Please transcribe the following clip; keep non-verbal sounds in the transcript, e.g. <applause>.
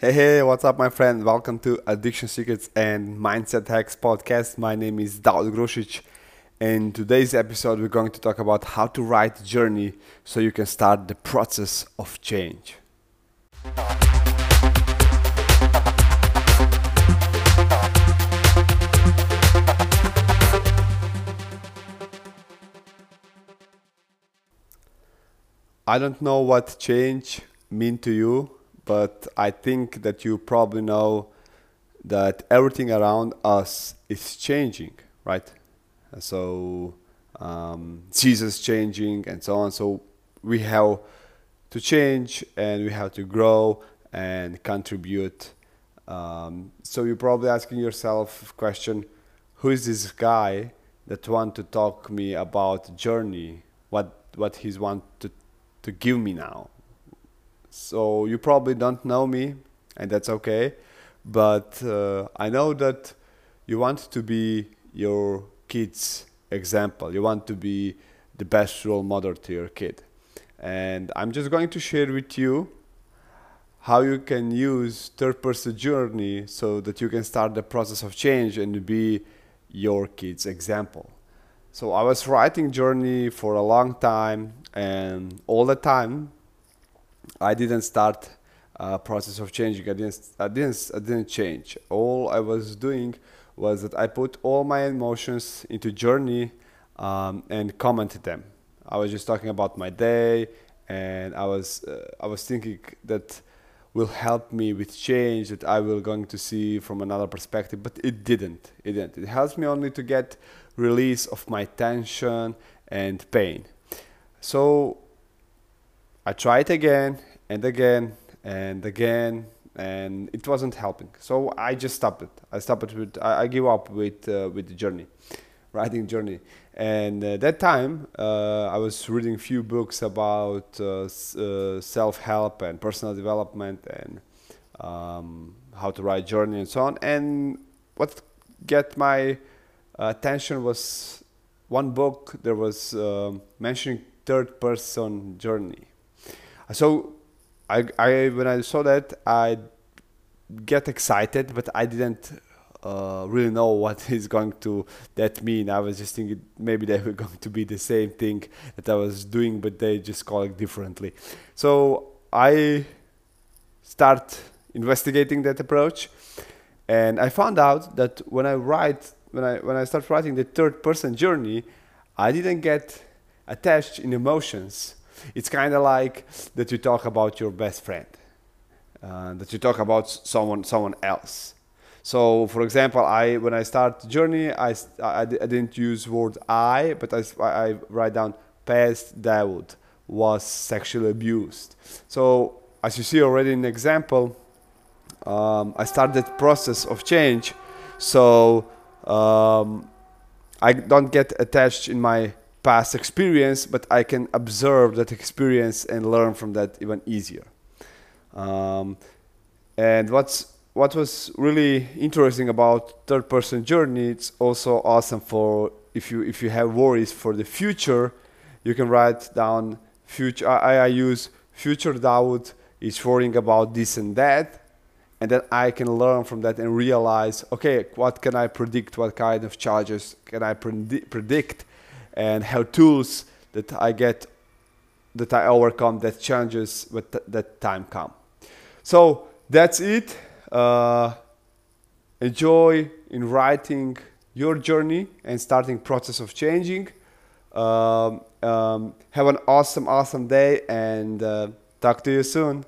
Hey, hey, what's up, my friend? Welcome to Addiction Secrets and Mindset Hacks podcast. My name is Daud Grosic. In today's episode, we're going to talk about how to write journey so you can start the process of change. I don't know what change mean to you but I think that you probably know that everything around us is changing, right? So um, Jesus changing and so on. So we have to change and we have to grow and contribute. Um, so you're probably asking yourself question, who is this guy that want to talk me about journey? What what he's want to to give me now? So you probably don't know me, and that's okay. But uh, I know that you want to be your kid's example. You want to be the best role model to your kid. And I'm just going to share with you how you can use third person journey so that you can start the process of change and be your kid's example. So I was writing journey for a long time and all the time I didn't start a process of changing. I didn't, I didn't, I didn't change. All I was doing was that I put all my emotions into journey um, and commented them. I was just talking about my day, and I was, uh, I was thinking that will help me with change that I will going to see from another perspective, but it didn't. It didn't. It helps me only to get release of my tension and pain. So I tried again and again and again, and it wasn't helping. So I just stopped it. I stopped it with. I, I give up with uh, with the journey, <laughs> writing journey. And uh, that time, uh, I was reading a few books about uh, uh, self-help and personal development and um, how to write journey and so on. And what get my attention was one book. There was um, mentioning third-person journey so I, I when I saw that I get excited, but I didn't uh, really know what <laughs> is going to that mean. I was just thinking maybe they were <laughs> going to be the same thing that I was doing, but they just call it differently. So I start investigating that approach, and I found out that when I write, when I when I start writing the third person journey, I didn't get attached in emotions it's kind of like that you talk about your best friend, uh, that you talk about someone someone else. So, for example, I when I start journey, I, I, I didn't use word I, but I, I write down past Dawood was sexually abused. So, as you see already in example, um, I started process of change. So um, I don't get attached in my past experience, but I can observe that experience and learn from that even easier. Um, and what's what was really interesting about third person journey, it's also awesome for if you if you have worries for the future, you can write down future. I, I use future Daud is worrying about this and that, and then I can learn from that and realize, okay, what can I predict? What kind of charges can I predict? And have tools that I get that I overcome that challenges with th- that time come. So that's it. Uh, enjoy in writing your journey and starting process of changing. Um, um, have an awesome, awesome day and uh, talk to you soon.